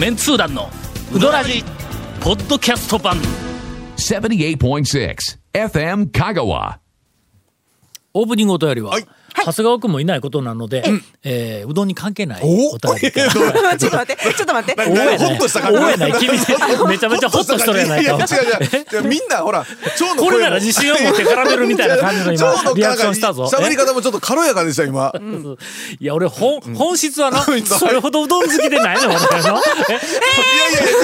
メンツー団のウドラジポッドキャスト版。78.6 FM Kagawa. オープニングお便りは、はい長谷川君もいないことなので、え。ーうどんに関係ないお。お便り ちょっと待って、ちょっと待って。おやほっとした感じ。おやない。君めちゃめちゃホッとしとるやないか。みんなほら蝶のこれなら自信を持って絡めるみたいな感じの今リアクションしたぞ。喋り方もちょっと軽やかでした今。いや俺本本質はなうんそれほどうどん好きでないの俺の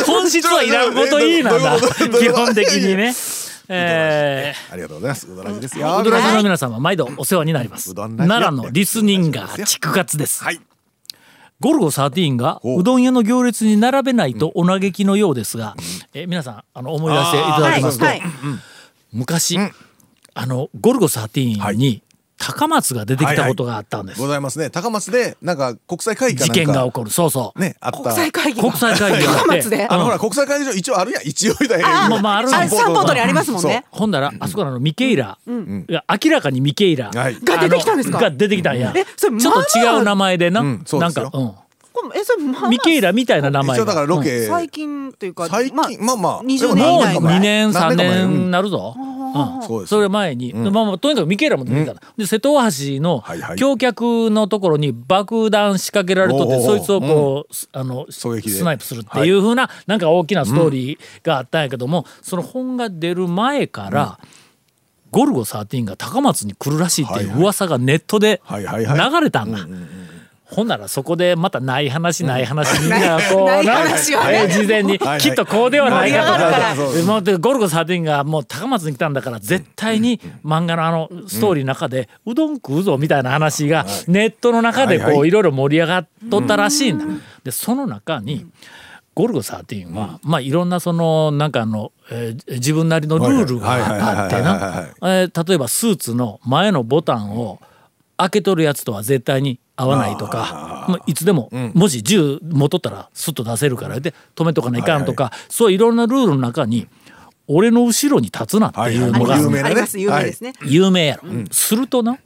本質はいらんこといいなんだ。基本的にねえー。ありがとうございます。うどらじですよ。ウドラジの皆様毎度お世話になります。奈良のリスニンガー畜活です。はい。ゴルゴ13がほう。うどん屋の行列に並べないとお嘆きのようですが、え皆さんあの思い出していただきますと、はい。昔、あのゴルゴ13に高松が出てきたことがあったんです、ございますね。高松でなんか国際会議か事なんか。件が起こる。そうそう、ねあった。国際会議国際会議高松で。あのほら国際会議場一応あるやん。一応みたいあなまあまああるんあ、です。サンポートにありますもんね。ほんだらあそこのミケイラ、いや明らかにミケイラ、はい。が出てきたんですか？が出てきたんや、えそれちょっと違う名前でな、うんそうですよ。なんか、うん、これえ、それ、まあまあ。ミケイラみたいな名前だからロケ。最近というか、最近まあまあ20でももう年以内ぐらい。2年3何年か前。年なるぞ。そうです。それ前に、まあまあとにかくミケーラも出てきた、で瀬戸大橋の橋脚のところに爆弾仕掛けられとって、そいつをこう、すあのスナイプするっていうふうな、なんか大きなストーリーがあったんやけども、その本が出る前から、ゴルゴ13が高松に来るらしいっていう噂がネットではいはいはい。流れたんだ。ほんならそこでまたない話ない話みんなこうな事前にはいきっとこうではないかと。かゴルゴ13がもう高松に来たんだから絶対に漫画のあのストーリーの中でうどん食うぞみたいな話がネットの中でこういろいろ盛り上がっとったらしいんだ。でその中にゴルゴ13は、まあいろんなそのなんかあの、えー自分なりのルールがあってな。えー例えばスーツの前のボタンを開けとるやつとは絶対に合わないとかまあ、いつでも、もし銃持っとったらスッと出せるからで止めとかないかんとか、そういろんなルールの中に俺の後ろに立つなっていうのがはいはい。有名なねあります、有名ですね。有名やろ、するとな、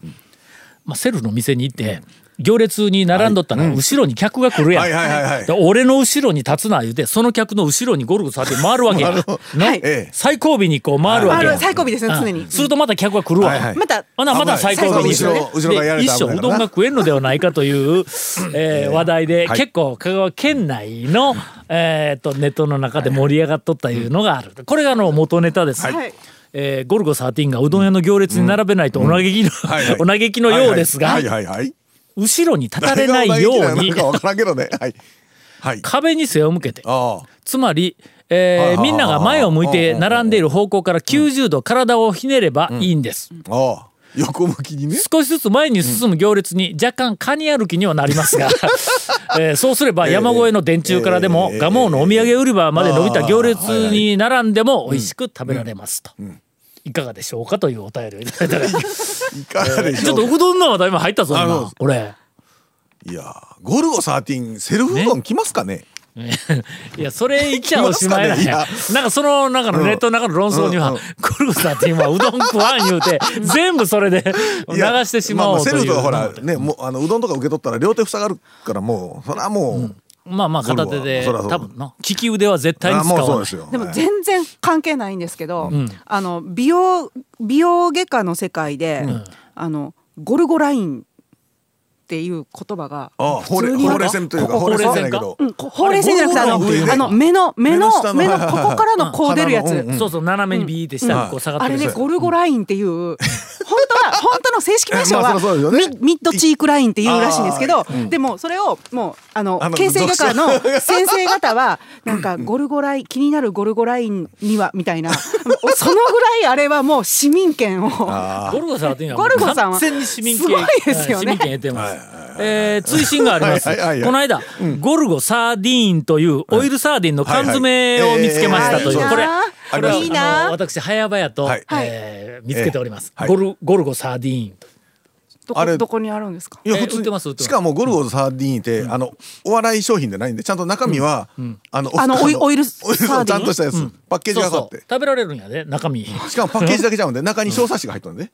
まあ、セルフの店に行って行列に並んどったら後ろに客が来るやん、はいはいはいはい。で俺の後ろに立つな言うてその客の後ろにゴルゴさって回るわけ。やな？はい。ええ。最後尾にこう回るわけ。や最後尾ですね、常に。うん。するとまた客が来るわ、はいはい。また、また最後尾に。後ろ後ろがやられで一生うどんが食えんのではないかという、えー話題で、はい。結構香川県内の、えー、とネットの中で盛り上がっとったいうのがある。これがあの元ネタです。はい。えーゴルゴ13がうどん屋の行列に並べないとお嘆きの、はいはい。お嘆きのようですが、はいはいはいはい後ろに立たれないように。壁に背を向けて。あつまり、えみんなが前を向いて並んでいる方向から90度体をひねればいいんです。あああ。横向きにね。少しずつ前に進む行列に若干カニ歩きにはなりますが、えーそうすれば山越えの電柱からでもえー。蒲生のお土産売り場まで伸びた行列に並んでも美味しく食べられますと。いかがでしょうかというお便りをいただいたから。いかがでしょうちょっとうどんの話題も入ったぞあ今俺。いやゴルゴ13セルフうどん来ますかね？いやそれ言っちゃおしまいなんや来ますなんかその中のネットの中の論争には、うんうんゴルゴさんって今うどん食わん言うて 全部それで流してしまおうという。ああセルフとかほらねもうあのうどんとか受け取ったら両手塞がるからもうそれはもう、まあまあ片手で多分な。利き腕は絶対にあ使わない。ですよ。でもはい全然関係ないんですけど、あの美容美容外科の世界で、あのゴルゴラインっていう言葉がああほうれ普通にほうれい線というかほほうれ線ほうれい線じゃなくてあのあの目の目の目のここからのこう出るやつ、そうそう斜めにビーって下にこう下がってるやつ。あれねゴルゴラインっていう 本当は本当の正式名称はミミッドチークラインっていうらしいんですけどでもそれをもうあの形成画家の先生方はなんかゴルゴライン気になるゴルゴラインにはみたいな。そのぐらいあれはもう市民権を。あゴルゴさんはゴルゴさんは完全に市民権。すごいですよね。市民権得てます、えー追伸があります、はいはいはい。はいこの間、ゴルゴサーディーンというオイルサーディンの缶詰を見つけましたという、はいはいこれえーこれはいいなあの私早々と、はい。えー見つけております、はい。ゴルゴルゴサーディーンどあれこどこにあるんですか？えいや普通売ってます売ってます。しかもゴルゴサーディーンって、あのお笑い商品でないんでちゃんと中身は、あのあのオイオイルサーディン？ちゃんとしたやつ、パッケージそうそう。がかって食べられるんやで中身。しかもパッケージだけちゃうんで中に小冊子が入っとるんで、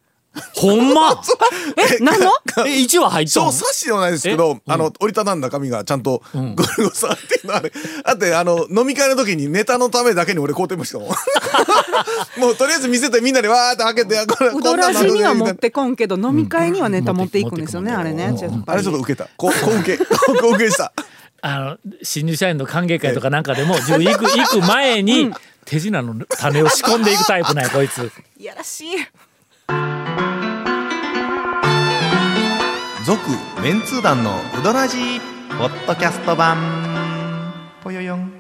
ほんま？え何の？え1話入ったの？小冊子ではないですけど、あの折りたたんだ紙がちゃんとゴルゴさんっていうのあれ。だってあの飲み会の時にネタのためだけに俺買うてましたもん もうとりあえず見せてみんなでわーって開けてこれうどらじには持ってこんけど飲み会にはネタ持っていくんですよね、うん。あれね、あれちょっと受けた。こう こう受けこうこう受けした。あの新入社員の歓迎会とかなんかでも自分行く行く前に手品の種を仕込んでいくタイプなんやこいつ。いやらしい続メンツー団のウドラジーポッドキャスト版。ぽよよん。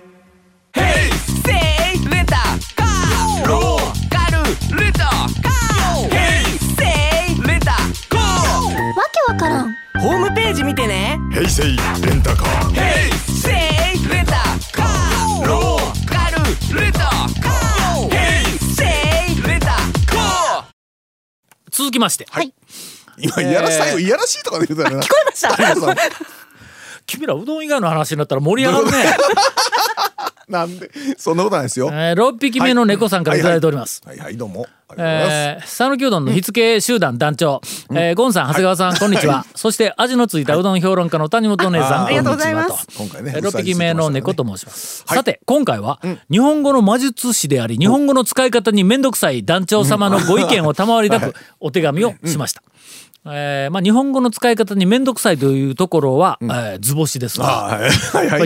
わけわからん。ホームページ見てね。平成レンタカーせいレタカーロー続きまして、はい。今いやらし最後いやらしいとかで言うたよな。聞こえました。君らうどん以外の話になったら盛り上がるね。なんでそんなことないですよ。えー、6匹目の猫さんからいただいております。はいはいどうも。ありがとうございます、えー、讃岐うどんの火付け集団団長、えー、ゴンさん長谷川さん、こんにちは、そして味のついたうどん評論家の谷本姉さん。こんにちありがとうございはとます。今回ねえー6匹目の猫と申します、はい。さて今回は、日本語の魔術師であり日本語の使い方に面倒くさい団長様のご意見を賜りたくお手紙をしました、えーまあ、日本語の使い方に面倒くさいというところは、えー図星ですが、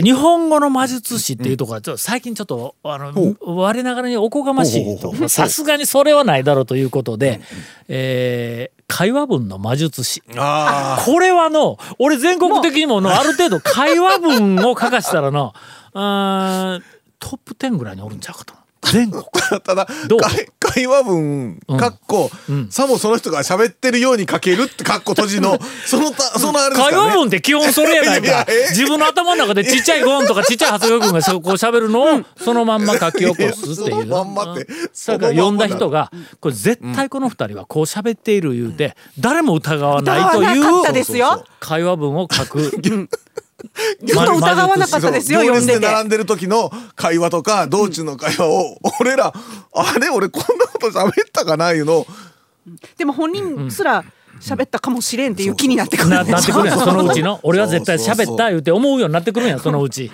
日本語の魔術師っていうところはちょっと最近ちょっとあの我ながらにおこがましいと。さすがにそれはないだろうということで、えー会話文の魔術師。あこれはの俺全国的にものある程度会話文を書かしたらのうーんトップ10ぐらいにおるんちゃうかと全国。あ ただどう？会会話文かっこ、さもその人が喋ってるように書けるってかっこ閉じの そのたそのあれですかね。会話文って基本それやないか。いやいやえ？自分の頭の中でちっちゃいゴンとかちっちゃい長谷川君がそこう喋るのをそのまんま書き起こすっていう。いやそのまんまってうんそのまんまだ。から読んだ人がこれ絶対この二人はこう喋っている言うて誰も疑わないというですよ。会話文を書く ちょっと疑わなかったですよ読んで並んでる時の会話とか道中の会話を、俺らあれ俺こんなこと喋ったかないうの。をでも本人すら喋ったかもしれんっていう気になってくるな なってくるやんそのうちの。俺は絶対喋った言うて思うようになってくるんやそのうち。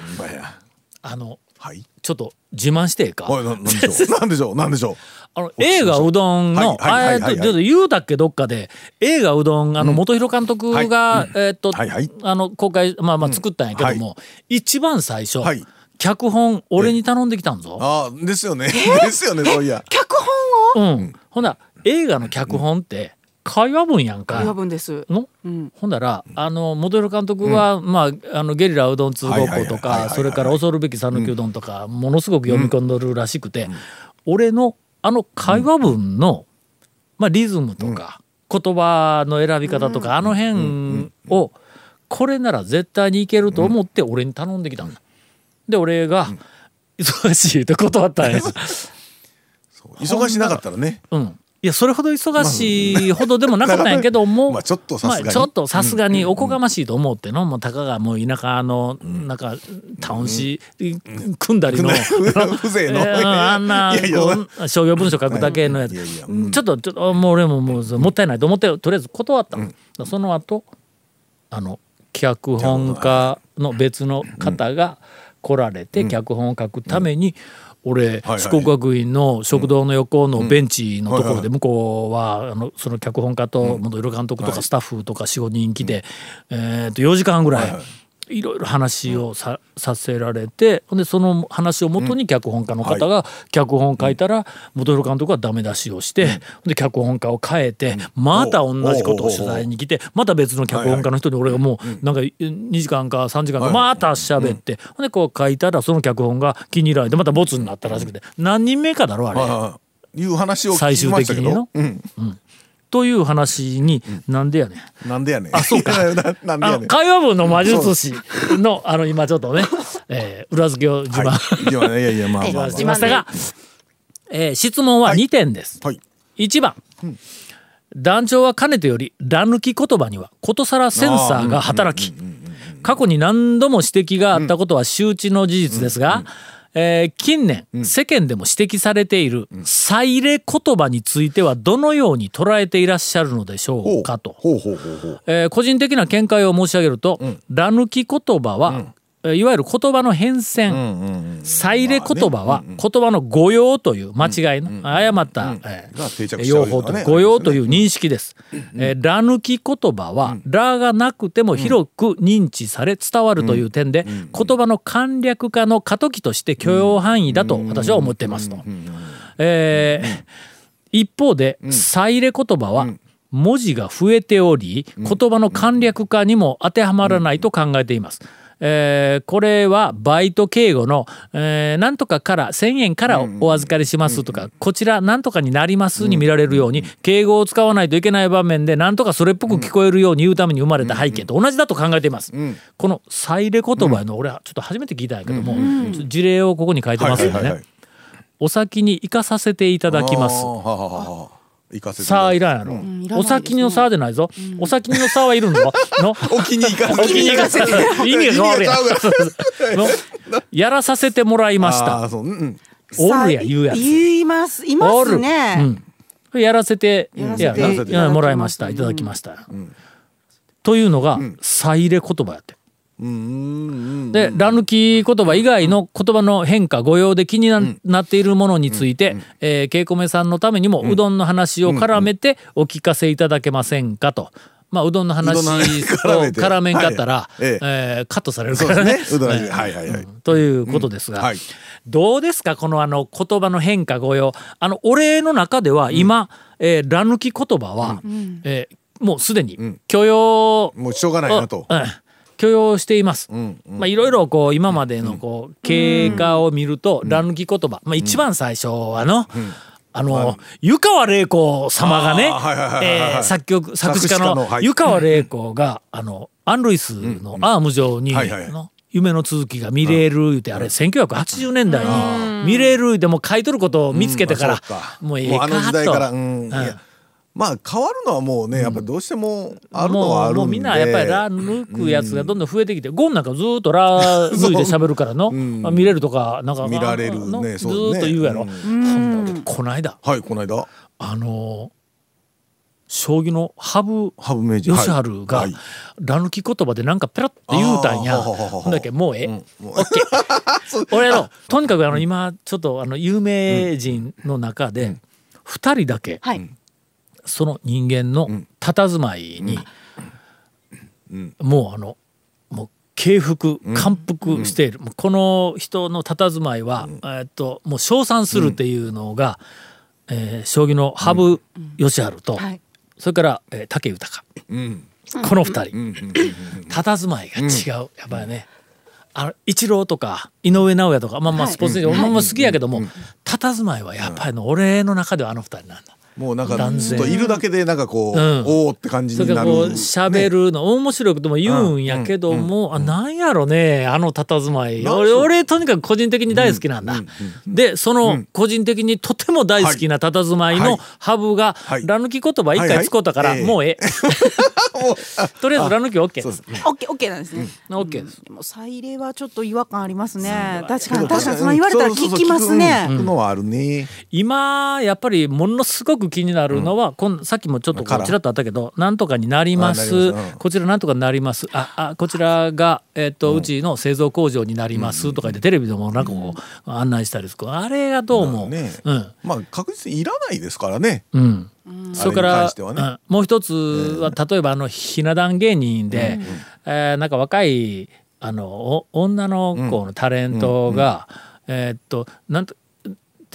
あのはいちょっと自慢してええか。おいななんでしょう。なんでしょう。なんでしょう。あの映画うどんの、はいはいはいはい。はいあえっとちょっと言うたっけどっかで映画うどんあの元弘監督が、はい。えっと、はいはい。あの公開まあまあ作ったんやけども、は一番最初、はい。脚本俺に頼んできたんぞ。ああですよね。ですよねそういや。脚本を？うん、ほんなら映画の脚本って会話文やんか。会話文です。の、ん。ほんだらあのモデル監督は、まああのゲリラうどん通ごっことかそれから恐るべき讃岐うどんとか、ものすごく読み込んどるらしくて、俺のあの会話文の、まあ、リズムとか、言葉の選び方とか、あの辺をこれなら絶対にいけると思って俺に頼んできたんだ。で俺が、忙しいって断ったんや。忙しなかったらね。うん。いやそれほど忙しいほどでもなかったんやけども、まあちょっとさすがに。まあちょっとさすがにおこがましいと思っての、もうたかがもう田舎のなんかタウン市組んだりの、風情の。えーあんな商業文書書くだけのやつ、ちょっとちょっともう俺ももうもったいないと思ってとりあえず断ったの、その後あの脚本家の別の方が来られて脚本を書くために、俺はい四国学院の食堂の横のベンチのところで向こうはあのその脚本家と元色監督とかスタッフとか45人来て、えー、と4時間ぐらいいろいろ話をささせられてでその話をもとに脚本家の方が脚本を書いたら元弘監督はダメ出しをしてで脚本家を変えてまた同じことを取材に来てまた別の脚本家の人に俺がもうなんか2時間か3時間かまた喋ってほんでこう書いたらその脚本が気に入られてまたボツになったらしくて何人目かだろあれ。いう話を聞最終的にの。ど、うん、という話になんでやねん。なんでやねん。あそうか。な なんであやねん。の会話文の魔術師のあの今ちょっとね、えー裏付けを自慢、はい、いやいやいやまあ しましたが、えー質問は2点です。はい。1番、団長はかねてより乱抜き言葉にはことさらセンサーが働き。過去に何度も指摘があったことは周知の事実ですが、えー近年、世間でも指摘されている再入れ言葉についてはどのように捉えていらっしゃるのでしょほう。かと。個人的な見解を申し上げると、ら抜き言葉は、えーいわゆる言葉の変遷、再入れ言葉は言葉の誤用という間違いの、誤った、え用法と誤用という認識です。えーら抜き言葉は、らがなくても広く認知され伝わるという点で、言葉の簡略化の過渡期として許容範囲だと私は思っていますと。えー一方で、再入れ言葉は、文字が増えており、言葉の簡略化にも当てはまらないと考えています。えーこれはバイト敬語の、えーなんとかから1000円からお預かりしますとか、こちらなんとかになりますに見られるように、敬語を使わないといけない場面でなんとかそれっぽく聞こえるように言うために生まれた背景と同じだと考えています。この再入れ言葉の俺はちょっと初めて聞いたんやけども、事例をここに書いてますんでね。お先に行かさせていただきます行かせて。さあいらんやろ、いらないお先のさでないぞ、お先のさはいるの？の？沖に行かせお気に入りがせ意味が変わるやん意味がちゃうからの やらさせてもらいました。あーそう。うんうん。おるや言うやつ。言います。いますね、うん、やらせてやらやせていただきましたやもらいました。いただきました、というのが再入れ言葉やって。で、ら抜き言葉以外の言葉の変化、誤用で気にな,、なっているものについて、えー、けいこめさんのためにも、うどんの話を絡めてお聞かせいただけませんかと。まあ、うどんの話うどんの話と絡めんかったら、はいえ。えーカットされるからね。ということですが、どうですかこのあの言葉の変化誤用。あのお礼の中では今、えーら抜き言葉は、えーもうすでに許容、もうしょうがないなと。うん許容しています。んまあいろいろこう今までのこう経過を見ると、ら抜き言葉、まあ一番最初はの、あの、湯川玲子様がねえー作曲作詞家の湯川玲子が、あのアン・ルイスのアーム上に、夢の続きが見れる言うてあれ1980年代に見れるでも買い取ることを見つけてからもうええかとまあ変わるのはもうねやっぱどうしてもあるのはあるんで。もうもうみんなやっぱりラ抜くやつがどんどん増えてきて、ゴンなんかずーっとラ抜いて喋るからの、あ見れるとかなんか見られるねそうねーっと言うやろ、うんこないだはいこの間あのー将棋の羽生善治がはいら抜き言葉でなんかペラッて言うたんやあーほうほうほうほうほんだっけもうええ、うんオッケー俺のとにかくあの今ちょっとあの有名人の中で二人だけはい、その人間の佇まいに、もうあのもう敬服感服している、もうこの人の佇まいは、えっともう称賛するっていうのが、えー将棋の羽生善治と、はい。それから、えー武豊、この二人、佇まいが違う、やっぱりねあのイチローとか井上尚弥とかまあまあスポーツ選手、俺も好きやけども、佇まいはやっぱりの俺の中ではあの二人なんだ。もうなんかずっといるだけでなんかこう、うん。おおって感じになる。それからこう喋るの、面白くとも言うんやけども、あなんやろねあの佇まい。俺俺とにかく個人的に大好きなんだ、でその個人的にとても大好きな佇まいのハブがはい。ら抜き言葉一回使ったから、はいはいもうええ。とりあえずら抜き OK です。そうですオッケーオッケーなんですね、OK です。でも再入れはちょっと違和感ありますね。確かに確かにその言われたら聞きますね、今やっぱりものすごく気になるのは、こんさっきもちょっとこちらっとあったけどなんとかになります。ります。うん。こちらなんとかになります。ああこちらが、えっとうちの製造工場になります。とか言ってテレビでもなんかこう案内したりする。あれがどうも、ね。うん。まあ確実にいらないですからね。うん、それからうん。もう一つは、例えばあのひな壇芸人で、えーなんか若いあのお女の子のタレントが、えーっとなんと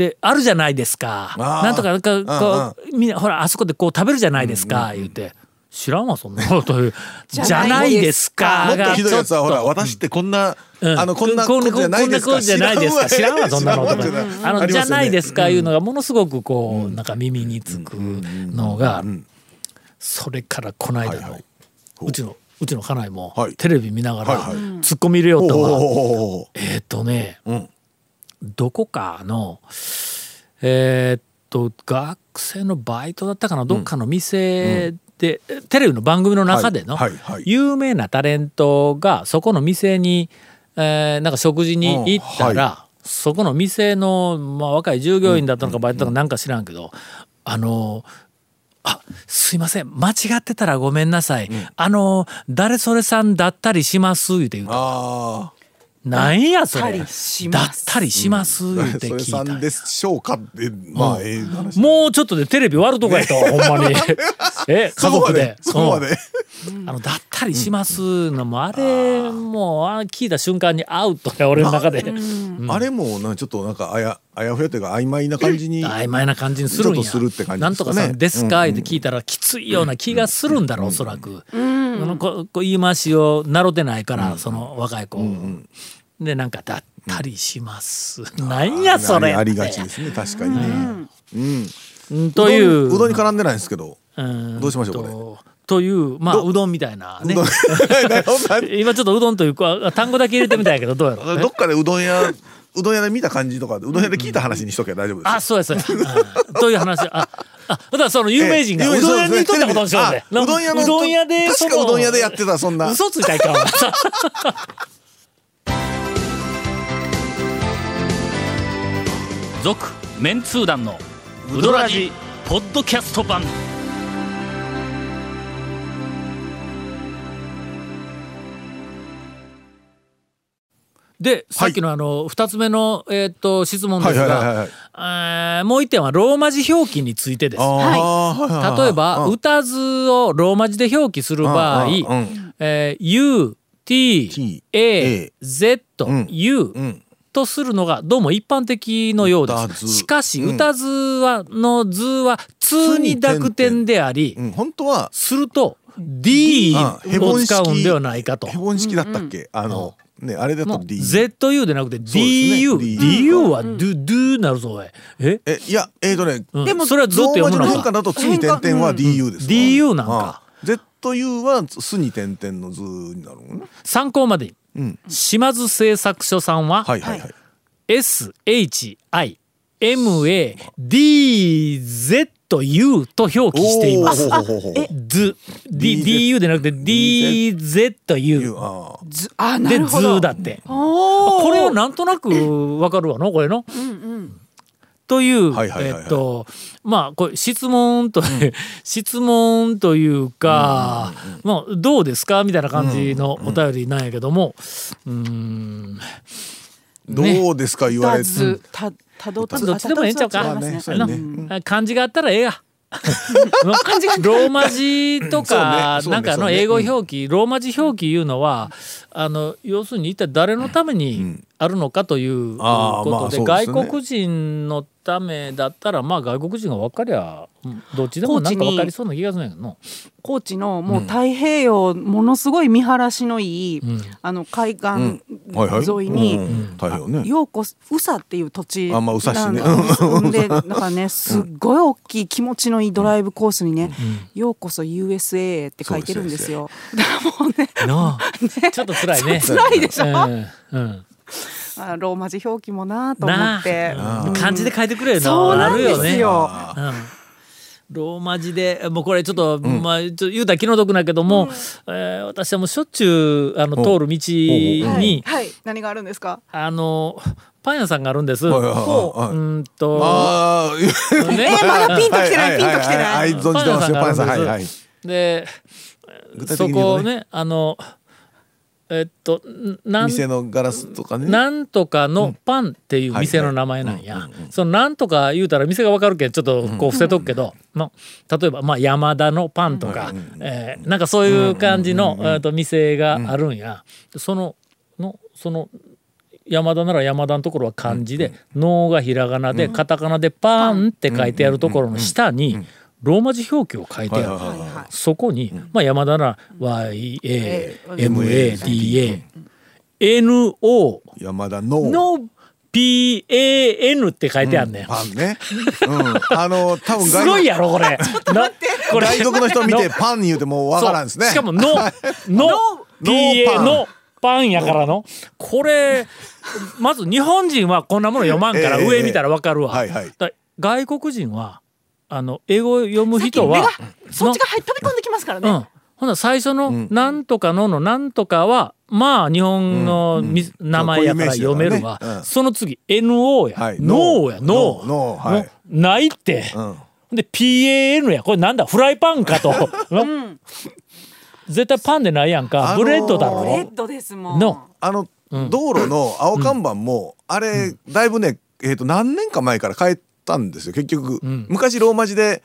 であるじゃないですか。なんとかなんかこうみんなほらあそこでこう食べるじゃないですか、言うて。知らんわそんなこと言う。じ じゃゃなないいですかもっとがひどいやつはほら私ってこんな、うん。あのこんなことじゃないですか。こんなことじゃないですか。知らんわそんなのとかあのじゃないですかいうのがものすごくこうなんか耳につくのがそれからこの間のはいはい。う。ちのうちの家内もはい。テレビ見ながらはいはい。ツッコミ入れよったわおえっとねうんどこかのえーっと学生のバイトだったかな？どっかの店でテレビの番組の中でのはいはいはい。有名なタレントがそこの店に、えーなんか食事に行ったら、そこの店の、まあ、若い従業員だったのかバイトだかなんか知らんけど、あのあすいません。間違ってたらごめんなさい、あの誰それさんだったりします？言うて言うた。あなんやそだったれりしますだったりしますあ言うてそれ聞いたさんでしょうかってまあええ話。もうちょっとでテレビ割るとこやとほんまに。え家族で。でそこまで。うん。あのだったりしますのもあれもうあ聞いた瞬間にアウトや俺の中で。あれもなちょっとなんかあやあやふやというか曖昧な感じに曖昧な感じにするんや。するって感じなんとかですかねさんですかって聞いたらきついような気がするんだろうおそらく。このここう言い回しを習ってないからその若い子でなんかだったりします。なんやそれありありがちですね確かにね。うん。うん。という。うどんに絡んでないんですけど。うん。どうしましょうこれ？とというまあう？どんみたいなね。今ちょっとうどんというか単語だけ入れてみたんやけどどうやろうどっかでうどん屋うどん屋で見た感じとかうどん屋で聞いた話にしとけば大丈夫です。よあそうやそうや。うんと いう話？ああだからその有名人がええうどん屋に行っとったことにしようぜあうどん屋のうどん屋で確かうどん屋でやってたそんな。嘘ついたらいか 続メンツー団のウドラジポッドキャスト版でさっきのあの2つ目の、えー、と質問ですはいはいはいはいがえーもう一点はローマ字表記についてです。はい。例えば、うん。歌図をローマ字で表記する場合、えー U、T、A Z、うん U うん。とするのがどうも一般的のようです。しかし、うん。歌図はの図は通に濁点であり、うん。本当はすると D を使うんではないかと。ヘボン式だったっけ？あのねあれだと D ZU でなくてすね DU、D DU は Do、なるぞ、おい。え？えいやえーとねうん。でもそれはずっと読むの変化。だと次点々は DU ですわ DU なんか。あ ZU はすに点々の図になるのね。参考までに、うん。島津製作所さんは、はいはいはい。SHIMADZU と表記しています。おー。ほうほうほうほう D D DU でなくて DZU ずあなでるほど。図だって。これはなんとなくわかるわのこれの。という、はいはいはいはい。えっとまあこれ質問と、質問というか、まあどうですかみたいな感じのお便りなんやけども、うーん。どうですか言われてずたたどっちでもええんちゃうか。漢字があったらええや。ローマ字とかなんかの英語表記ローマ字表記いうのはあの要するに一体誰のためにあるのかということで外国人のためだったらまあ外国人が分かりゃうんどっちでもなんか分かりそうな気がするんやけどな高知のもう太平洋ものすごい見晴らしのいい、ん。あの海岸沿いに、うんうん。太平洋ね。陽子宇佐っていう土地なんでだ からねすっごい大きい気持ちのいいドライブコースにね「ようこそ USA」って書いてるんですよ。だからもうね。ちょっと辛いね。辛いでしょ？うん。うんあローマ字表記もなと思なって。あ。うん。漢字で書いてくれよなそうなんあるよね。ですよ。うん。ローマ字でもうこれちょっと、まあちょっと言うたら気の毒だけども、えー私はもうしょっちゅうあの通る道に、はい、はい、何があるんですか？あのパン屋さんがあるんです。はいはいはいうはい。ーんとあー。ね。えー、まだピンときてない、ピンときてはない？い。はい存じてますよ。パン屋さんはいはい。で具体的そこねあのえっとなん店のガラスとかね。なんとかのパンっていう店の名前なんや。そのなんとか言うたら店がわかるけんちょっとこう伏せとくけど、まあ例えばまあ山田のパンとか、えーなんかそういう感じのえーと店があるんや。そののその山田なら山田のところは漢字で「能」がひらがなでカタカナで「パン」って書いてあるところの下にローマ字表記を書いてある。はいはいはいそこに、まあ、山田なら YAMADANO 山田の。の PAN って書いてあんねん。パンね。うん。あの多分 すごいやろこれ。なこれ。外国の人見て パン言うてもうわからんですね。しかものの PA のパン。やからの。これまず日本人はこんなもの読まんからええ。上見たらわかるわ。はいはい。だ外国人はあの英語を読む人は目がそっちが入飛び込んできますからね。うん。ほな最初の「なんとかの」の「なんとかは」まあ日本のみ名前やから読めるわ。その次 NO や。はい。 NO や。 NO。NO。はい。ないって。うん。で PAN や。これなんだ？フライパンかと。絶対パンでないやんか。あのー bread だろ。レッドですもん。の。あの、道路の青看板も、あれ、だいぶね、えっ、と、何年か前から変えたんですよ、結局。昔ローマ字で、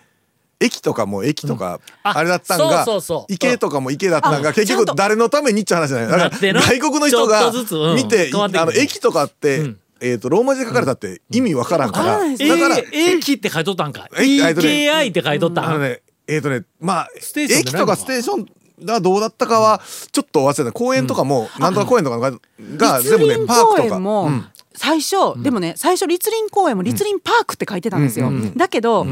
駅とかも駅とか、ああれだったんが、そうそうそう。池とかも池だったんが、あ結局誰のためにって話じゃない。だから、外国の人が見て、あの、駅とかって、うん。えっ、と、ローマ字で書かれたって意味わからんから、だから、え駅って書いとったんかええっとね EKI って書いとったん？あのね、えっ、とね、まあ、ステーションでないのか？駅とかステーションがどうだったかは、ちょっと忘れた。公園とかも、なんとか公園とかが、が全部ね、パークとか。園もうん。最初、でもね最初立林公園も立林パークって書いてたんですよ、うんうんうんだけど、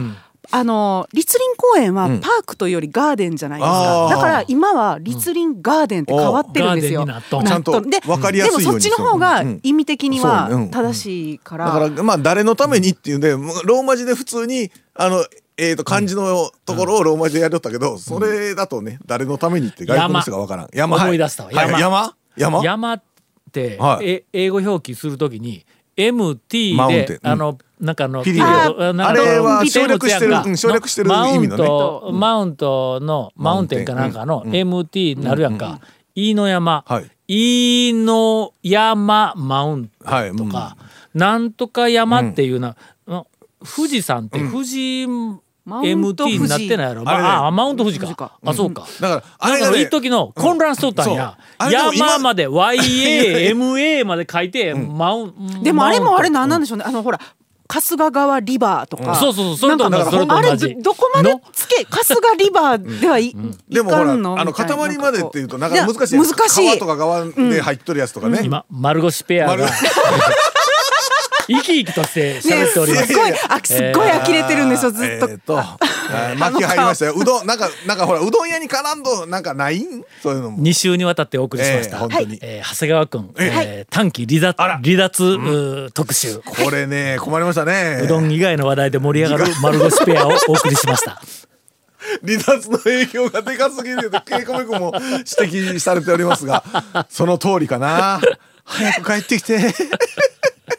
あの立林公園はん。パークというよりガーデンじゃないですか、あー。だから今は立林ガーデンって変わってるんですよ、ちゃんとで分かりやすいようにでもそっちの方がうん意味的には正しいから、だからまあ誰のためにっていうんでローマ字で普通にあのえー、と漢字のところをローマ字でやりよったけど、それだとね誰のためにって外国の人がわからん。山。思い出したわ。はいはい山？山？山はい。え英語表記するときに MT であのなんかあのピリオあれは省略してる省略してる意味のね。マウントマウントのマウンテンかなんかの MT になるやんか。飯野山。はい。飯野山マウントはい。とかなんとか山っていうなあ富士山って富士 MT になってないやろ。あれね。ああマウント富士富士か。かあそうか。だからあれがね一時の混乱しとったんや、山まで YAMA まで書いて、マウンでもあれもあれなんなんでしょうね。あのほら春日川リバーとか。そうそうそうそれと同じ。あれどどこまでの？つけ春日リバーではい,、でもほらあかんの塊までっていうとなかなか難しい難しい。川とか川で入っとるやつとかね、今丸腰ペアが。丸生き生きとしてね喋っております、すごいあすっごい呆れてるんですよずっと、えーっと、はい巻き入りましたよ。うどん、なんか、なんかほら、うどん屋に絡んど、なんかない？んそういうのも。2週にわたってお送りしました、ええ本当に。えー長谷川君、ええー短期離脱離脱、うー特集。これね、困りましたね。うどん以外の話題で盛り上がる丸腰ペアをお送りしました。離脱の影響がでかすぎると、稽古目君も指摘されておりますが、その通りかな。早く帰ってきて。